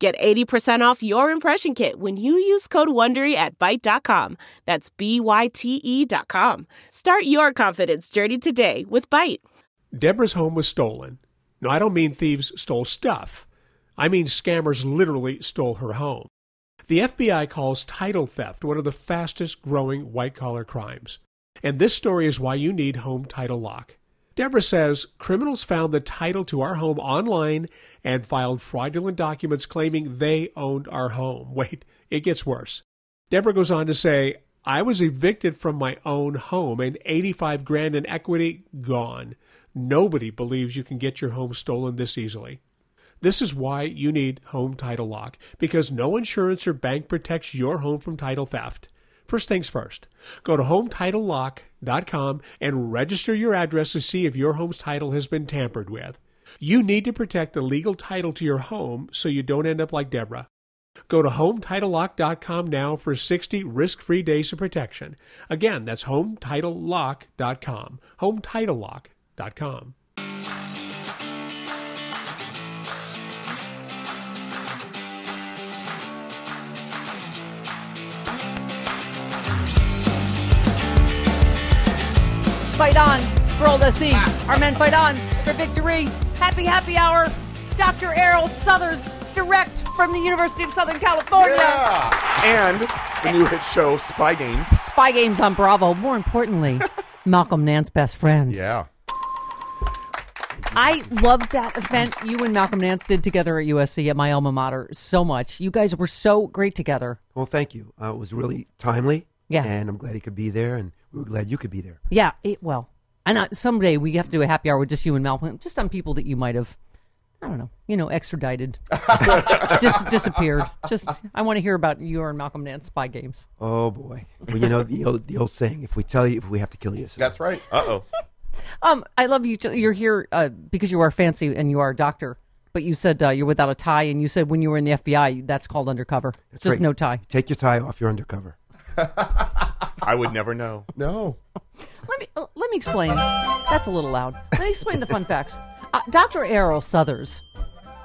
Get 80% off your impression kit when you use code WONDERY at Byte.com. That's B-Y-T-E dot com. Start your confidence journey today with Byte. Deborah's home was stolen. No, I don't mean thieves stole stuff. I mean scammers literally stole her home. The FBI calls title theft one of the fastest growing white collar crimes. And this story is why you need Home Title Lock. Deborah says criminals found the title to our home online and filed fraudulent documents claiming they owned our home. Wait, it gets worse. Deborah goes on to say, I was evicted from my own home and 85 grand in equity gone. Nobody believes you can get your home stolen this easily. This is why you need Home Title Lock, because no insurance or bank protects your home from title theft. First things first, go to HometitleLock.com and register your address to see if your home's title has been tampered with. You need to protect the legal title to your home so you don't end up like Deborah. Go to HometitleLock.com now for 60 risk-free days of protection. Again, that's HometitleLock.com. HometitleLock.com. Fight on for Old SC. Our men fight on for victory. Happy, happy hour. Dr. Errol Southers, direct from the University of Southern California. Yeah. And the new hit show Spy Games. Spy Games on Bravo. More importantly, Malcolm Nance best friend. Yeah. I loved that event you and Malcolm Nance did together at USC at my alma mater so much. You guys were so great together. Well, thank you. Uh, it was really timely. Yeah. And I'm glad he could be there, and we were glad you could be there. Yeah, it, well, and I, someday we have to do a happy hour with just you and Malcolm, just on people that you might have, I don't know, you know, extradited, just disappeared. Just, I want to hear about your and Malcolm Nance spy games. Oh boy. Well, you know the old, the old saying: if we tell you, if we have to kill you. So. That's right. Uh oh. Um, I love you. t- You're here uh, because you are fancy and you are a doctor. But you said uh, you're without a tie, and you said when you were in the FBI, that's called undercover. That's just right. no tie. Take your tie off. You're undercover. I would never know. No. Let me uh, let me explain. That's a little loud. Let me explain the fun facts. Uh, Dr. Errol Southers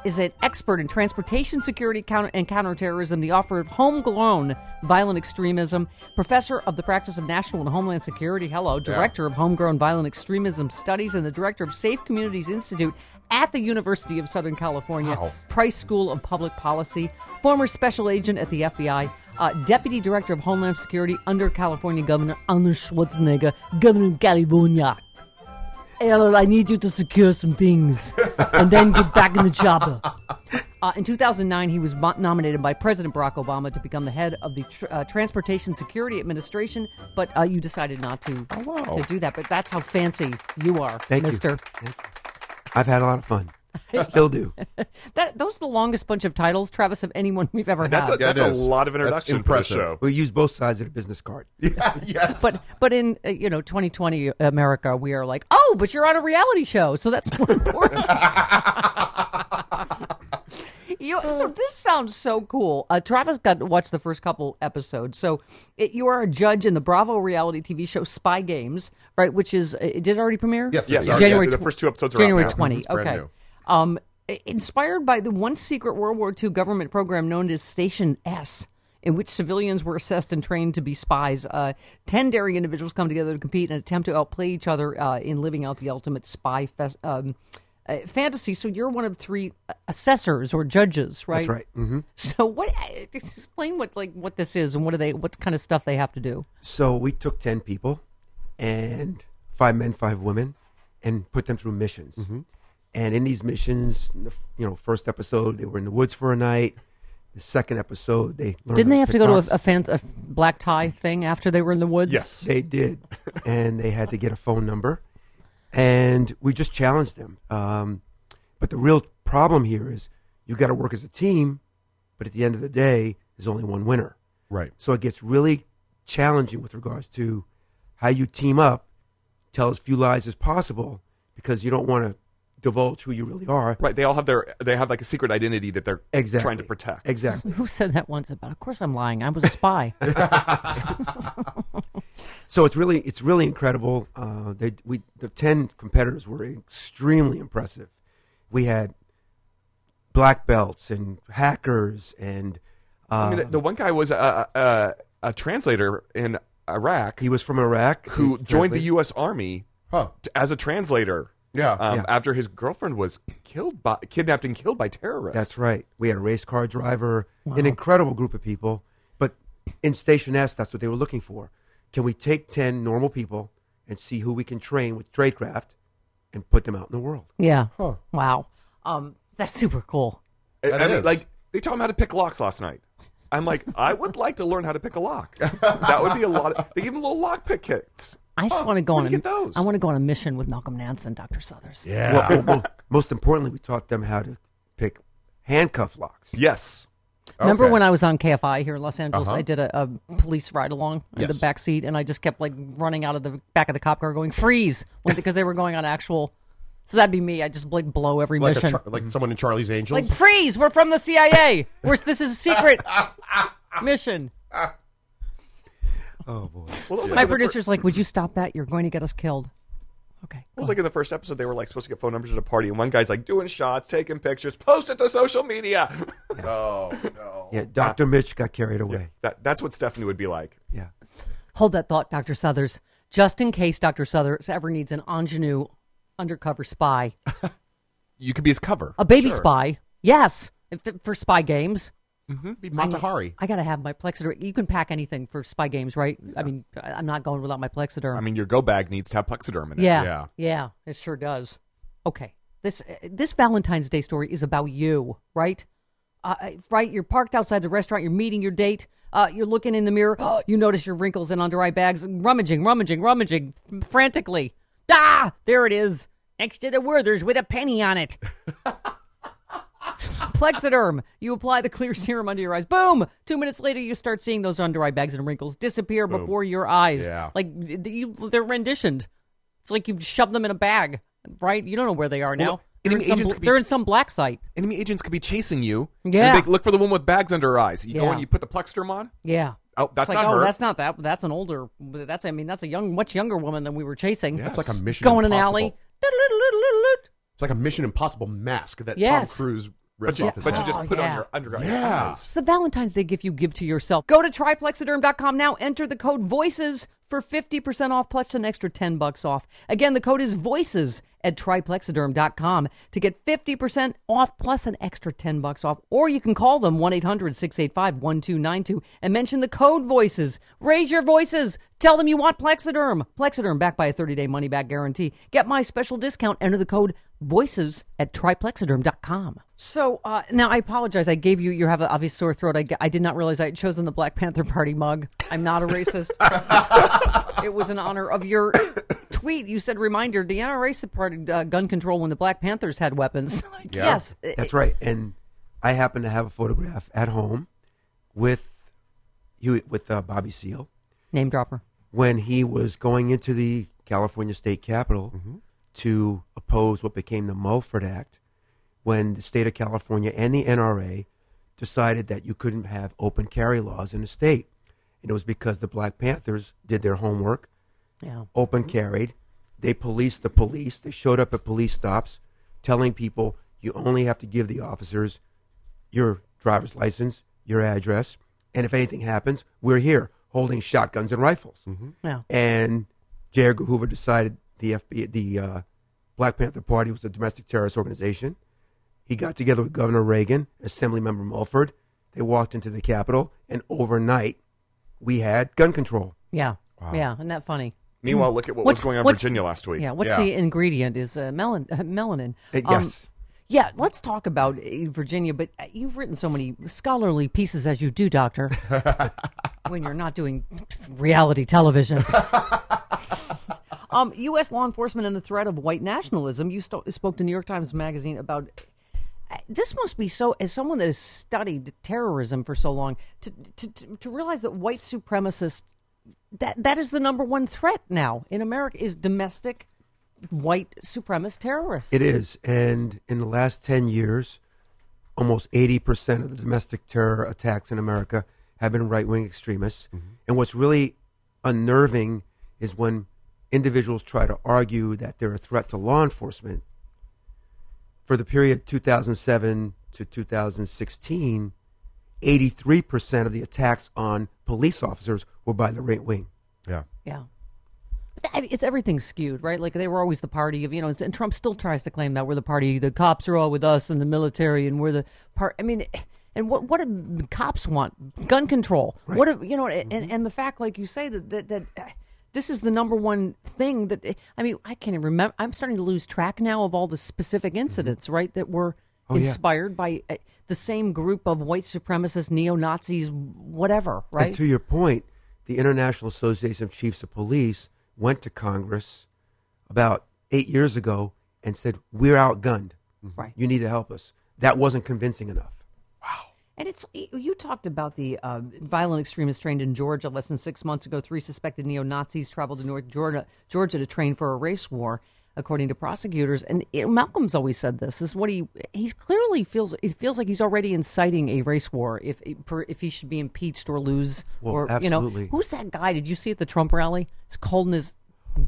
is an expert in transportation security counter- and counterterrorism, the author of Homegrown Violent Extremism, professor of the practice of national and homeland security. Hello, director of Homegrown Violent Extremism Studies, and the director of Safe Communities Institute at the University of Southern California, Wow. Price School of Public Policy, former special agent at the FBI. Uh, Deputy Director of Homeland Security under California Governor Arnold Schwarzenegger, Governor of California. Errol, I need you to secure some things and then get back in the chopper. Uh, in 2009, he was mo- nominated by President Barack Obama to become the head of the tr- uh, Transportation Security Administration, but uh, you decided not to wow. to do that. But that's how fancy you are, Thank Mister. you. Thank you. I've had a lot of fun. Still do. That those are the longest bunch of titles, Travis, of anyone we've ever That's a, had. that's a lot of That's introduction for the impressive. show. We use both sides of the business card. Yeah, yes. but but in uh, you know 2020 America, we are like, oh, but you're on a reality show, so that's more important. you, so this sounds so cool. Uh, Travis got to watch the first couple episodes. So it, you are a judge in the Bravo reality TV show Spy Games, right? Which is uh, did it already premiere? Yes, Yes, yes, January the first two episodes are out January now. 20. It's brand okay. new. Um, inspired by the one secret World War II government program known as Station S, in which civilians were assessed and trained to be spies. Uh, Ten daring individuals come together to compete and attempt to outplay each other uh, in living out the ultimate spy fest, um, uh, fantasy. So you're one of three uh, assessors or judges, right? That's right. hmm So what? uh, Explain what like what this is and what are they? What kind of stuff they have to do? So we took 10 people and five men, five women, and put them through missions. And in these missions, you know, first episode, they were in the woods for a night. The second episode, they learned Didn't they have to pick go to a, a, fan, a black tie thing after they were in the woods? Yes. They did, and they had to get a phone number, and we just challenged them. Um, but the real problem here is you got to work as a team, but at the end of the day, there's only one winner. Right. So it gets really challenging with regards to how you team up, tell as few lies as possible, because you don't want to divulge who you really are. Right. They all have their they have like a secret identity that they're Exactly. trying to protect. Exactly. Who said that once about? Of course, I'm lying. I was a spy. So it's really it's really incredible. Uh, they we the ten competitors were extremely impressive. We had black belts and hackers and I uh, mean, the, the one guy was a, a, a translator in Iraq he was from Iraq who He joined the U.S. Army Huh. t- as a translator. Yeah. Um, Yeah. After his girlfriend was killed by kidnapped and killed by terrorists. That's right. We had a race car driver, an incredible group of people. But in Station S, that's what they were looking for. Can we take 10 normal people and see who we can train with tradecraft and put them out in the world? yeah. Huh. Wow. Um, that's super cool. I- That I mean, like they taught him how to pick locks last night. I'm like, I would like to learn how to pick a lock. That would be a lot. Of, they give him little lock pick kits. I just Oh, want to go on. you A, get those? I want to go on a mission with Malcolm Nance and Dr. Southers. Yeah. Well, well, well, most importantly, we taught them how to pick handcuff locks. Yes. Remember Okay. when I was on KFI here in Los Angeles? Uh-huh. I did a, a police ride along in the back seat, and I just kept like running out of the back of the cop car, going "freeze" because they were going on actual. So that'd be me. I just like blow every like, a mission. char- like someone in Charlie's Angels? Like freeze! We're from the CIA. We're, this is a secret mission. Oh, boy. Well, that was like My in the fir- producer's like, "Would you stop that? You're going to get us killed." Okay. It was like in the first episode, they were like supposed to get phone numbers at a party, and one guy's like doing shots, taking pictures, post it to social media. oh, no. Yeah, Dr. Mitch got carried away. that, that's what Stephanie would be like. Yeah. Hold that thought, Dr. Southers. Just in case Dr. Southers ever needs an ingenue undercover spy, You could be his cover. a baby Sure. spy. Yes, for spy games. Be Mata Hari. I gotta have my Plexaderm. You can pack anything for spy games, right? I mean, I'm not going without my Plexaderm. I mean, your go bag needs to have Plexaderm in it. yeah, yeah. yeah, it sure does. Okay, this this Valentine's Day story is about you, right? Uh, right, you're parked outside the restaurant. You're meeting your date. Uh, you're looking in the mirror. you notice your wrinkles and under eye bags, rummaging, rummaging, rummaging frantically. Ah, there it is, next to the Werther's with a penny on it. Plexaderm. You apply the clear serum under your eyes. Boom! Two minutes later, you start seeing those under eye bags and wrinkles disappear before your eyes. Yeah. Like you, they're renditioned. It's like you've shoved them in a bag, right? You don't know where they are now. Well, they're, in enemy some, agents bl- they're in some black site. Enemy agents could be chasing you. Yeah. Look for the one with bags under her eyes. You go Yeah. and you put the Plexaderm on. Yeah. Oh, that's it's like, not oh, her. that's not that. That's an older. That's I mean, that's a young, much younger woman than we were chasing. It's like a Mission Going in an alley. It's like a Mission Impossible mask that Yes. Tom Cruise rips But you, off his but you head. just Oh, put yeah. on your under your Yeah. eyes. It's the Valentine's Day gift you give to yourself. Go to tryplexaderm.com now. Enter the code VOICES for 50% off plus an extra 10 bucks off. Again, the code is VOICES at tryplexaderm.com to get 50% off plus an extra 10 bucks off. Or you can call them 1-800-685-1292 and mention the code VOICES. Raise your voices. Tell them you want Plexaderm. Plexaderm backed by a 30-day money-back guarantee. Get my special discount. Enter the code VOICES at tryplexaderm.com. So uh, now I apologize. I gave you you have an obvious sore throat. I, I did not realize I had chosen the Black Panther Party mug. I'm not a racist. it was in honor of your tweet. You said reminder the NRA supported uh, gun control when the Black Panthers had weapons. Like, Yeah. Yes, That's right. And I happen to have a photograph at home with you with uh, Bobby Seale name dropper. when he was going into the California State Capitol to oppose what became the Mulford Act, when the state of California and the NRA decided that you couldn't have open carry laws in the state. And it was because the Black Panthers did their homework, Yeah. open carried. They policed the police. They showed up at police stops telling people you only have to give the officers your driver's license, your address, and if anything happens, we're here holding shotguns and rifles. Yeah. And J. Edgar Hoover decided the FBI, the uh, Black Panther Party was a domestic terrorist organization. He got together with Governor Reagan, Assemblymember Mulford. They walked into the Capitol, and overnight, we had gun control. Yeah. Yeah. Isn't that funny? Meanwhile, look at what What's- was going on in Virginia last week. Yeah. What's Yeah. the ingredient? Is uh, melan- uh, melanin. Uh, Um, yes. yeah. Let's talk about uh, Virginia. But uh, you've written so many scholarly pieces as you do, Doctor. when you're not doing reality television. um, U.S. law enforcement and the threat of white nationalism. You sto- spoke to New York Times Magazine about. uh, This must be so. As someone that has studied terrorism for so long, to to, to, to realize that white supremacists that that is the number one threat now in America is domestic white supremacist terrorists. It is. And in the last 10 years, almost 80% of the domestic terror attacks in America have been right wing extremists. And what's really unnerving is when individuals try to argue that they're a threat to law enforcement. For the period 2007 to 2016, 83% of the attacks on police officers were by the right wing. Yeah. Yeah. It's everything skewed, right? Like they were always the party of, you know, and Trump still tries to claim that we're the party, the cops are all with us and the military, and we're the part. I mean, and what what do cops want? Gun control. What do, you know? And, and the fact, like you say, that that, that this is the number one thing that I mean, I can't even remember. I'm starting to lose track now of all the specific incidents, right? That were Oh, yeah. inspired by uh, the same group of white supremacists, neo Nazis, whatever, right? And to your point, the International Association of Chiefs of Police went to Congress about eight years ago and said, We're outgunned. Right. You need to help us. That wasn't convincing enough. And it's you talked about the uh, violent extremists trained in Georgia less than six months ago. Three suspected neo Nazis traveled to North Georgia, Georgia to train for a race war, according to prosecutors. And know, Malcolm's always said this is what he he's clearly feels. It feels like he's already inciting a race war if for, if he should be impeached or lose. Well, or you know, who's that guy? Did you see at the Trump rally? He's holding his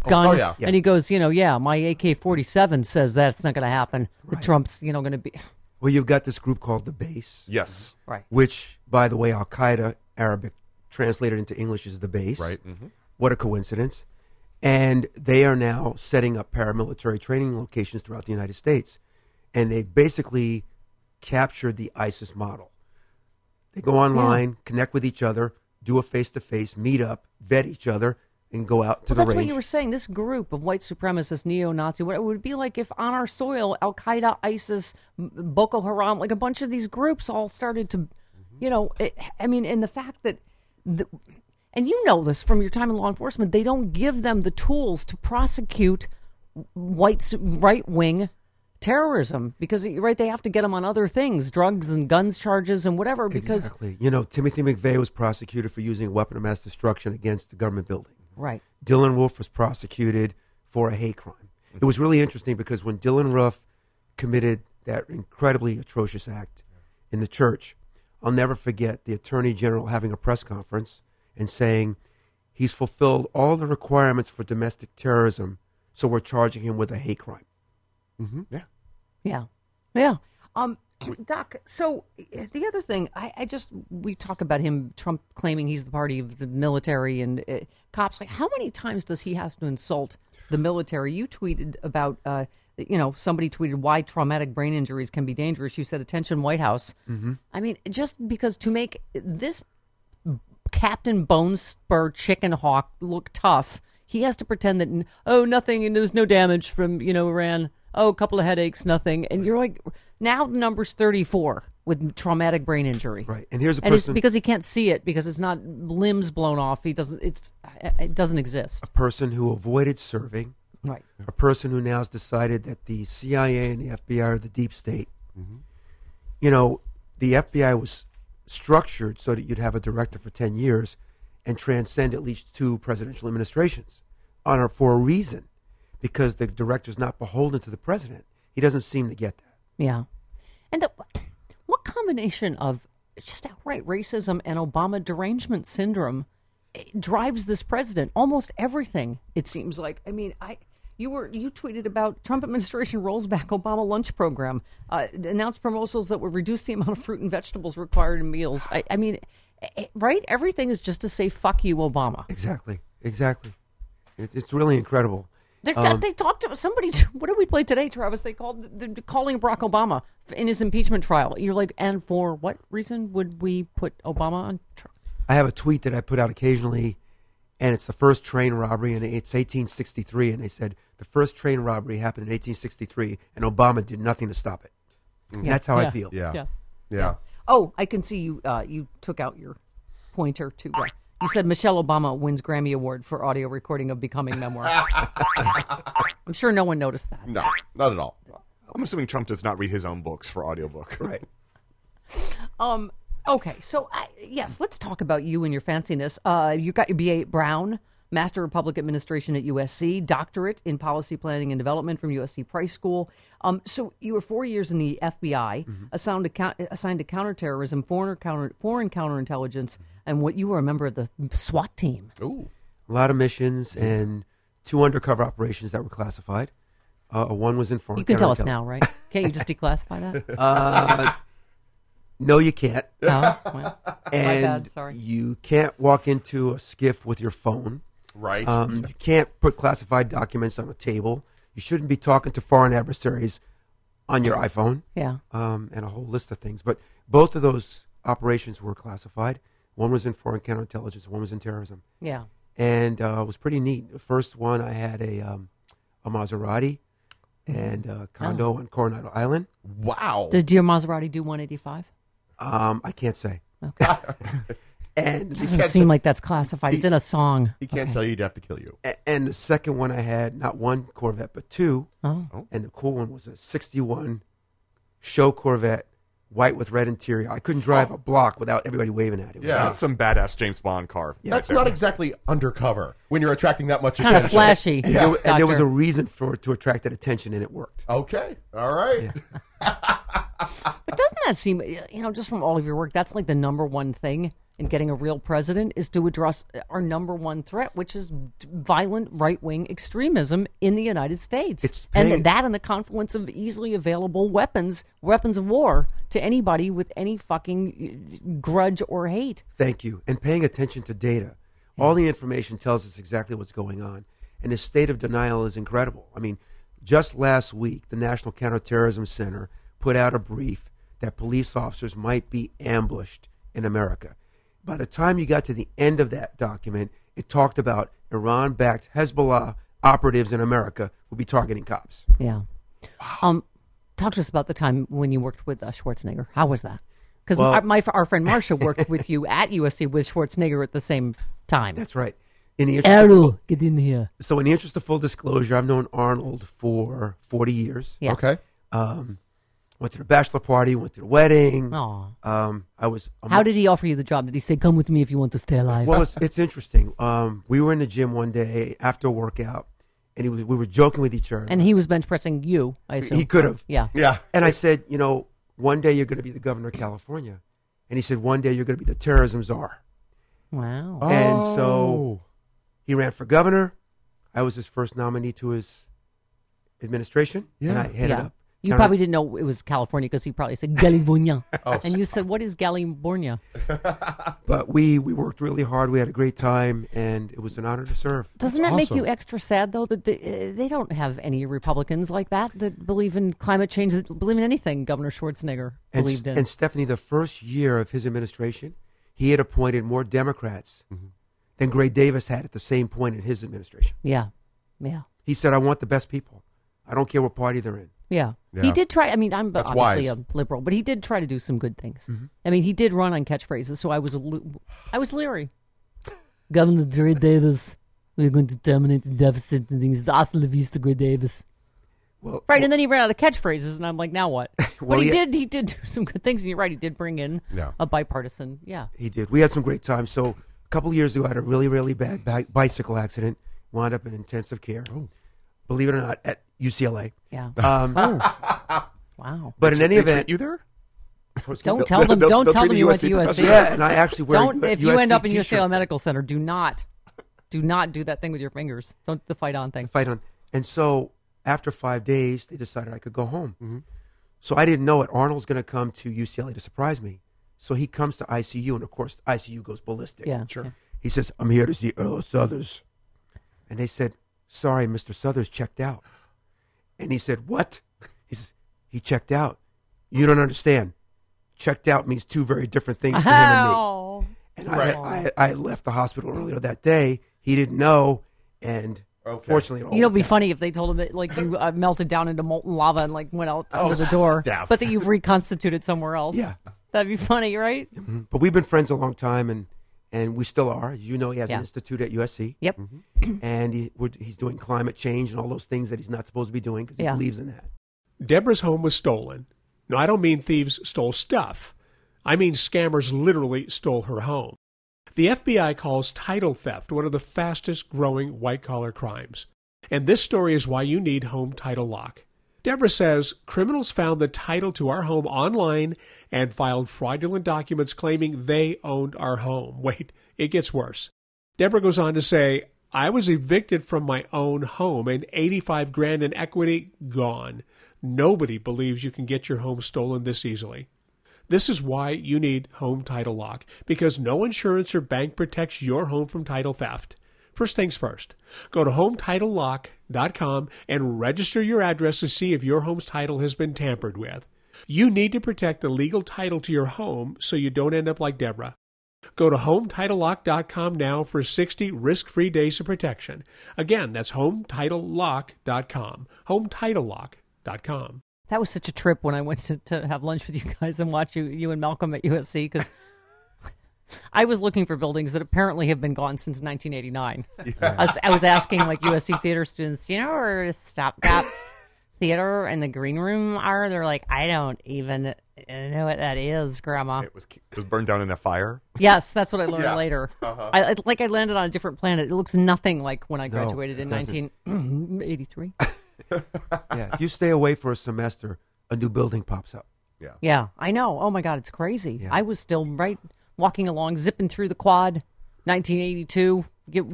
gun, oh, yeah. and he goes, you know, yeah, my AK forty seven says that's not going to happen. The Trump's, you know, going to be Well, you've got this group called the Base, Yes. right. which, by the way, Al Qaeda, Arabic, translated into English is the base. Right. Mm-hmm. What a coincidence. And they are now setting up paramilitary training locations throughout the United States. And they've basically captured the ISIS model. They go online, connect with each other, do a face to face, meet up, vet each other, and go out to Well, the that's range. what you were saying. This group of white supremacists, neo-Nazi, what it would be like if on our soil, Al Qaeda, ISIS, Boko Haram, like a bunch of these groups all started to, mm-hmm. you know, it, I mean, and the fact that, the, and you know this from your time in law enforcement, they don't give them the tools to prosecute white right wing terrorism because right they have to get them on other things, drugs and guns charges and whatever. Because exactly. You know, Timothy McVeigh was prosecuted for using a weapon of mass destruction against the government building. Right, Dylann Roof was prosecuted for a hate crime. It was really interesting because when Dylann Roof committed that incredibly atrocious act in the church, I'll never forget the Attorney General having a press conference and saying he's fulfilled all the requirements for domestic terrorism, so we're charging him with a hate crime. Yeah. Yeah, yeah. Um, Doc. So the other thing, I, I just we talk about him, Trump claiming he's the party of the military and uh, cops. Like, how many times does he has to insult the military? You tweeted about, uh, you know, somebody tweeted why traumatic brain injuries can be dangerous. You said, "Attention, White House." Mm-hmm. I mean, just because to make this Captain Bone Spur Chicken Hawk look tough, he has to pretend that oh nothing and there's no damage from you know Iran. Oh, a couple of headaches, nothing, and you're like now the number's 34 with traumatic brain injury. Right. And here's a And it's person because he can't see it because it's not limbs blown off. He doesn't. It's it doesn't exist. a person who avoided serving, Right. a person who now has decided that the CIA and the FBI are the deep state. Mm-hmm. You know, the FBI was structured so that you'd have a director for 10 years and transcend at least two presidential administrations on a, for a reason because the director's not beholden to the president. He doesn't seem to get that. Yeah. And the, what combination of just outright racism and Obama derangement syndrome eh, drives this president? Almost everything, it seems like. I mean, I. You were you tweeted about Trump administration rolls back Obama lunch program, uh, announced proposals that would reduce the amount of fruit and vegetables required in meals. I, I mean, eh, right? Everything is just to say "fuck you, Obama." Exactly. Exactly. It's really incredible. They, Um, they talked to somebody. What did we play today, Travis? They called they're calling Barack Obama in his impeachment trial. You're like, and for what reason would we put Obama on? Tr- I have a tweet that I put out occasionally, and it's the first train robbery, and it's 1863. And they said the first train robbery happened in 1863, and Obama did nothing to stop it. Yeah, That's how I yeah, feel. Yeah. Yeah. Yeah. Oh, I can see you. Uh, you took out your pointer to. Uh, you said Michelle Obama wins Grammy Award for audio recording of Becoming Memoir. I'm sure no one noticed that. No, not at all. I'm assuming Trump does not read his own books for audiobook. Right. Um. Okay. So I, yes, let's talk about you and your fanciness. Uh, you got your BA Brown, Master of Public Administration at USC, Doctorate in Policy Planning and Development from USC Price School. Um. So you were four years in the FBI, assigned to assigned to counterterrorism, foreign counter, foreign counterintelligence, and what you were a member of the SWAT team. Ooh. A lot of missions and two undercover operations that were classified. Uh, one was in foreign. You can tell us now, right? Can't you just declassify that? Uh, no, you can't. No. Well, And bad, sorry. you can't walk into a SCIF with your phone. Right. Um, you can't put classified documents on a table. You shouldn't be talking to foreign adversaries on your iPhone. yeah. um, and a whole list of things. But both of those operations were classified. One was in foreign counterintelligence, one was in terrorism, Yeah. and uh, it was pretty neat. The first one, I had a um, a Maserati and a condo on Coronado Island. wow. Did your Maserati do 185? Um, I can't say. Okay. And Doesn't seem say- like that's classified. It's in a song. he can't Okay. tell you he'd have to kill you. a- and the second one I had not one Corvette but two, Oh. and the cool one was a '61 show Corvette, white with red interior. I couldn't drive a block without everybody waving at it. It was Yeah. That's some badass James Bond car. Yeah, That's right not exactly undercover when you're attracting that much Kind of attention. flashy. And there, and there was a reason for it to attract that attention, and it worked. Okay. All right. But doesn't that seem, you know, just from all of your work, that's like the number one thing in getting a real president is to address our number one threat, which is violent right wing extremism in the United States. And that and the confluence of easily available weapons, weapons of war to anybody with any fucking uh, grudge or hate. Thank you. And paying attention to data. All the information tells us exactly what's going on. And the state of denial is incredible. I mean, just last week, the National Counterterrorism Center put out a brief that police officers might be ambushed in America. By the time you got to the end of that document, it talked about Iran backed Hezbollah operatives in America would be targeting cops. Yeah. Um, talk to us about the time when you worked with uh, Schwarzenegger. How was that? Because Well- our, my our friend Marsha worked with you at USC with Schwarzenegger at the same time. That's right. In the interest of- get in here. so, in the interest of full disclosure, I've known Arnold for 40 years. Yeah. Okay. Um, went to the bachelor party, went to the wedding. Aw. Um, I was. a How mo- did he offer you the job? Did he say, "Come with me if you want to stay alive"? Well, it's, it's interesting. Um, we were in the gym one day after a workout, and he was. We were joking with each other. and he was bench pressing you. I assume He could have. Yeah. Yeah. And I said, you know, one day you're going to be the governor of California, and he said, one day you're going to be the terrorism czar. Wow. And Oh. so he ran for governor. I was his first nominee to his administration, and I headed yeah. up. You counter- probably didn't know it was California because he probably said California, Oh, and you said, "What is California?" But we we worked really hard. We had a great time, and it was an honor to serve. Doesn't That's that make you extra sad though that they, uh, they don't have any Republicans like that that believe in climate change, that believe in anything Governor Schwarzenegger And, believed in? and Stephanie, the first year of his administration, he had appointed more Democrats than Gray Davis had at the same point in his administration. yeah, yeah, He said, "I want the best people. I don't care what party they're in." Yeah. Yeah. He did try. I mean, I'm That's obviously wise. a liberal, but he did try to do some good things. Mm-hmm. I mean, he did run on catchphrases, so I was a li- I was leery. Governor Gray Davis, we're going to terminate the deficit and things. Hasta la vista, Gray Davis. Well, Right, and then he ran out of catchphrases, and I'm like, now what? Well, but he yeah. did. He did do some good things, and you're right. He did bring in Yeah. a bipartisan. Yeah. he did. We had some great times. So a couple of years ago, I had a really, really bad bi- bicycle accident. Wound up in intensive care. Believe it or not, at UCLA. Yeah. Um. Wow. But in any event, treat you there? Don't tell them. Don't tell them you went to USC USC. yeah, and I actually wear Don't. If you end up in UCLA. Medical Center, do not, do not do that thing with your fingers. Don't the fight on thing. fight on. And so after five days, they decided I could go home. So I didn't know it. Arnold's going to come to UCLA to surprise me. So he comes to ICU, and of course, ICU goes ballistic. Yeah. Sure. He says, I'm here to see Errol Southers. And they said, sorry, Mr. Southers checked out. And he said, what? He says, he checked out. You don't understand. Checked out means two very different things to him and me. Oh. And I, I, I left the hospital earlier that day. He didn't know, and Okay. fortunately, it all You know, it'd be worked out. funny if they told him that like you uh, melted down into molten lava and like went out Oh, under the door, Steph. but that you've reconstituted somewhere else. Yeah. that'd be funny, right? But we've been friends a long time, and and we still are. You know, he has Yeah. an institute at USC. Yep. Mm-hmm. and he, would- he's doing climate change and all those things that he's not supposed to be doing because he Yeah. believes in that. Deborah's home was stolen. No, I don't mean thieves stole stuff. I mean scammers literally stole her home. The FBI calls title theft one of the fastest growing white collar crimes. And this story is why you need Home Title Lock. Deborah says criminals found the title to our home online and filed fraudulent documents claiming they owned our home. Wait, it gets worse. Deborah goes on to say, I was evicted from my own home and 85 grand in equity gone. Nobody believes you can get your home stolen this easily. This is why you need Home Title Lock, because no insurance or bank protects your home from title theft. First things first, go to HometitleLock.com and register your address to see if your home's title has been tampered with. You need to protect the legal title to your home so you don't end up like Deborah. Go to HometitleLock.com now for 60 risk-free days of protection. Again, that's HometitleLock.com. HometitleLock.com. That was such a trip when I went to, to have lunch with you guys and watch you, you and Malcolm at USC because I was looking for buildings that apparently have been gone since 1989. I, was, I was asking like USC theater students, you know where stopgap Theater and the green room are? They're like, I don't even know what that is, Grandma. It was it was burned down in a fire. Yes, that's what I learned Yeah. later. Uh-huh. I, I like I landed on a different planet. It looks nothing like when I graduated it in doesn't. 1983. Yeah, if you stay away for a semester, a new building pops up. Yeah. Yeah, I know. Oh my God, it's crazy. Yeah. I was still right walking along, zipping through the quad, 1982.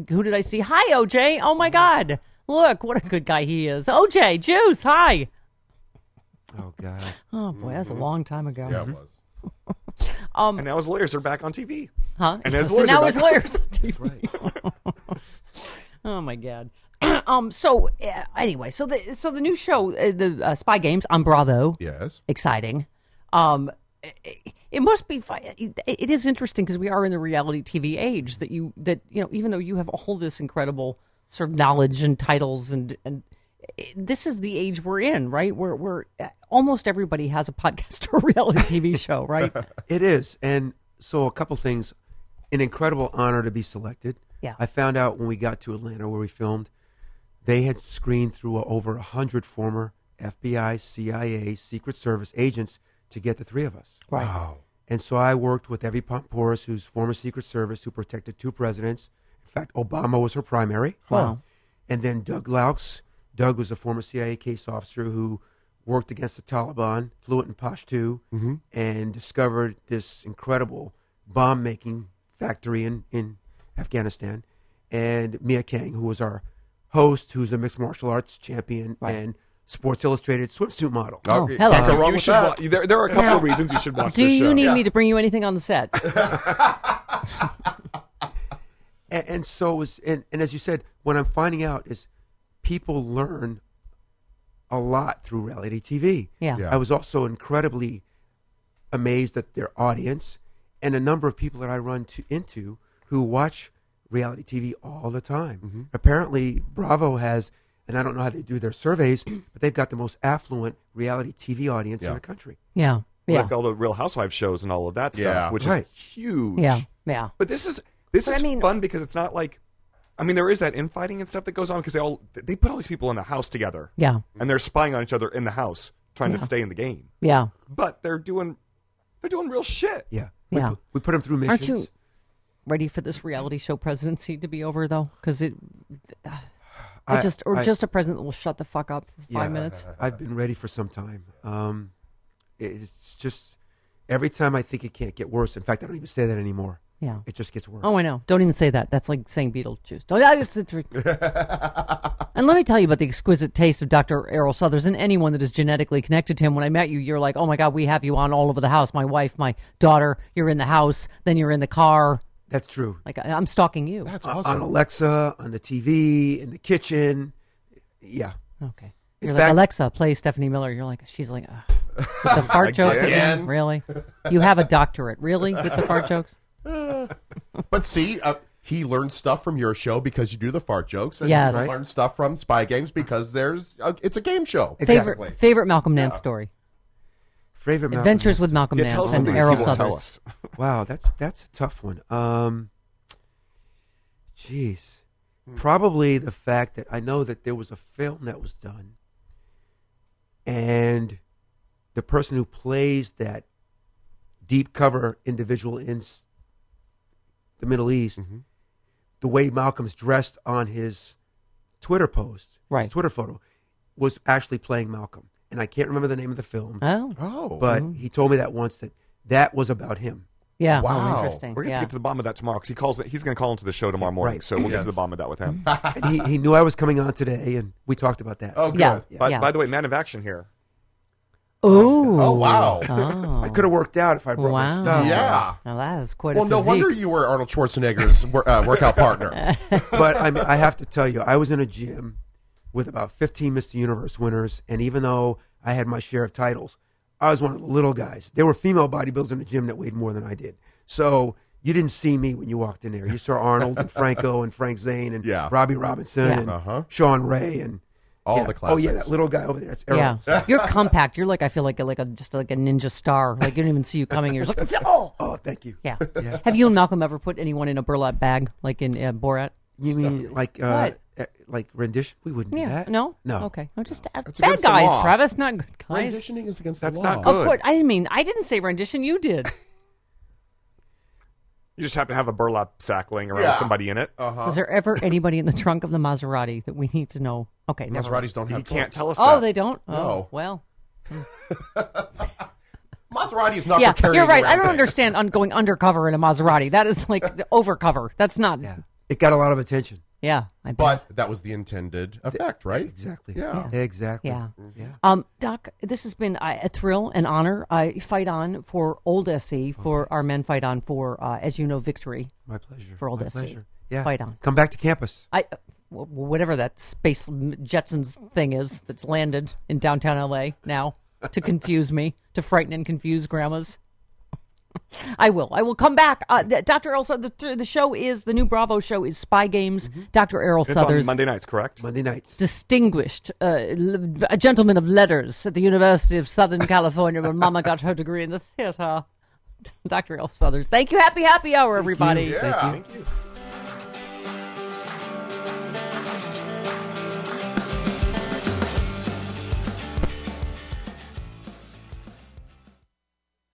Who did I see? Hi, OJ. Oh my God. Look, what a good guy he is. OJ, Juice, hi. Oh God! Oh boy, that's a long time ago. Yeah, it was. Um, and now his lawyers are back on TV. Huh? And his so now are his back- lawyers on TV. oh my god. um. So uh, anyway, so the so the new show, uh, the uh, Spy Games on Bravo, Yes. exciting. Um. It, it must be. It, it is interesting because we are in the reality TV age. That you that you know, even though you have all this incredible sort of knowledge and titles and and eh, this is the age we're in, right? Where we're eh, almost everybody has a podcast or a reality TV show, right? It is, and so a couple things. An incredible honor to be selected. Yeah. I found out when we got to Atlanta where we filmed, they had screened through over a hundred former FBI, CIA, Secret Service agents to get the three of us. Right. Wow. And so I worked with Evy Poumpouras, who's former Secret Service, who protected two presidents. In fact, Obama was her primary. Wow. And then Doug Laux. Doug was a former CIA case officer who worked against the Taliban, fluent in Pashto, mm-hmm. and discovered this incredible bomb making factory in, in Afghanistan. And Mia Kang, who was our host, who's a mixed martial arts champion and Sports Illustrated swimsuit model. Oh, oh Okay, hello. Can't go wrong you with should. that. Wa- there, there are a couple of reasons you should watch Do this you show. need Yeah. me to bring you anything on the set? and, and so it was, and, and as you said, what I'm finding out is people learn a lot through reality TV. Yeah. Yeah. I was also incredibly amazed at their audience and a number of people that I run to, into who watch reality TV all the time. Mm-hmm. Apparently, Bravo has, and I don't know how they do their surveys, but they've got the most affluent reality TV audience in the country. Yeah. Yeah. Like all the Real Housewives shows and all of that stuff, Yeah. which Right. is huge. Yeah. Yeah. But this is this But I is mean- fun because it's not like, I mean, there is that infighting and stuff that goes on because they all they put all these people in a house together Yeah. and they're spying on each other in the house, trying to stay in the game. Yeah. But they're doing they're doing real shit. Yeah. We, Yeah. put, we put them through missions. Aren't you ready for this reality show presidency to be over though? Because it, I, I- just or I- just a president that will shut the fuck up for five Yeah. minutes. I've been ready for some time. Um, it's just every time I think it can't get worse. In fact, I don't even say that anymore. Yeah. It just gets worse. Oh, I know. Don't even say that. That's like saying Beetlejuice. Don't. I just, it's, and let me tell you about the exquisite taste of Dr. Errol Southers and anyone that is genetically connected to him. When I met you, you're like, oh my God, we have you on all over the house. My wife, my daughter, you're in the house, then you're in the car. That's true. Like I- I'm stalking you. That's awesome. On Alexa, on the TV, in the kitchen. Yeah. Okay. In You're like fact- Alexa, play Stephanie Miller. You're like she's like uh, with the fart jokes again. Again? Really? You have a doctorate, really, with the fart jokes? But see, uh, he learned stuff from your show because you do the fart jokes, and Yes. he Right. learned stuff from Spy Games because there's uh, it's a game show. Exactly. favorite Malcolm Nance story. Favorite Malcolm Adventures X. with Malcolm Yeah, Nance tell us and something Errol he won't tell Southers. us. Wow, that's that's a tough one. Um, jeez, probably the fact that I know that there was a film that was done, and the person who plays that deep cover individual in s- the Middle East, the way Malcolm's dressed on his Twitter post, Right. his Twitter photo, was actually playing Malcolm, and I can't remember the name of the film, Oh, Oh, but he told me that once that that was about him. yeah. Oh, Wow. interesting. We're gonna yeah. get to the bottom of that tomorrow because he calls it. He's gonna call into the show tomorrow morning, Right. so we'll get to the bottom of that with him. and he, he knew I was coming on today, and we talked about that. oh, good. yeah. by, yeah. by the way, man of action here. Ooh. Oh, wow. Oh. I could have worked out if I brought Wow. my stuff. Yeah. Now that is quite Well, a no wonder you were Arnold Schwarzenegger's wor- uh, workout partner. But I, mean, I have to tell you, I was in a gym with about 15 Mr. Universe winners, and even though I had my share of titles, I was one of the little guys. There were female bodybuilders in the gym that weighed more than I did. So you didn't see me when you walked in there. You saw Arnold and Franco and Frank Zane and Yeah. Robbie Robinson Yeah. and Uh-huh. Shawn Ray and All yeah. the Oh yeah, that little guy over there. That's Errol. Yeah, you're compact. You're like I feel like a, like a just like a ninja star. Like you don't even see you coming. You're just like oh Oh, thank you. yeah. Have you and Malcolm ever put anyone in a burlap bag like in uh, Borat? You mean like uh, What? Like rendition? We wouldn't do Yeah. that. No. No. Okay. I'm just It's bad against the guys, law. Travis. Not good guys. Renditioning is against That's the law. not good. Of course, I didn't mean I didn't say rendition. You did. You just happen to have a burlap sack laying around Yeah. with somebody in it. Uh-huh. Was there ever anybody in the trunk of the Maserati that we need to know? Okay, never mind. Maseratis don't have He can't tell us Oh, that. they don't. Oh, No. well, Maserati is not yeah, for carrying you're right. I don't things. understand on going undercover in a Maserati. That is like the overcover. That's not. Yeah, it got a lot of attention. Yeah, I bet. But that was the intended effect, right? Exactly. Yeah. Exactly. Yeah. Yeah. Um, Doc, this has been uh, a thrill and honor. I fight on for Old SC, for our men fight on for, uh, as you know, victory. My pleasure. For old My SC. pleasure. Yeah. Fight on. Come back to campus. I, uh, whatever that space Jetsons thing is that's landed in downtown LA now to confuse me, to frighten and confuse grandmas. I will. I will come back. Uh, Dr. Errol, the, the show is, the new Bravo show is Spy Games. Dr. Errol It's on Southers. Monday nights, correct? Monday nights. distinguished, uh, l- a gentleman of letters at the University of Southern California, where Mama got her degree in the theater. Dr. L. Southers. Thank you. Happy, happy hour, everybody. Yeah. Thank you.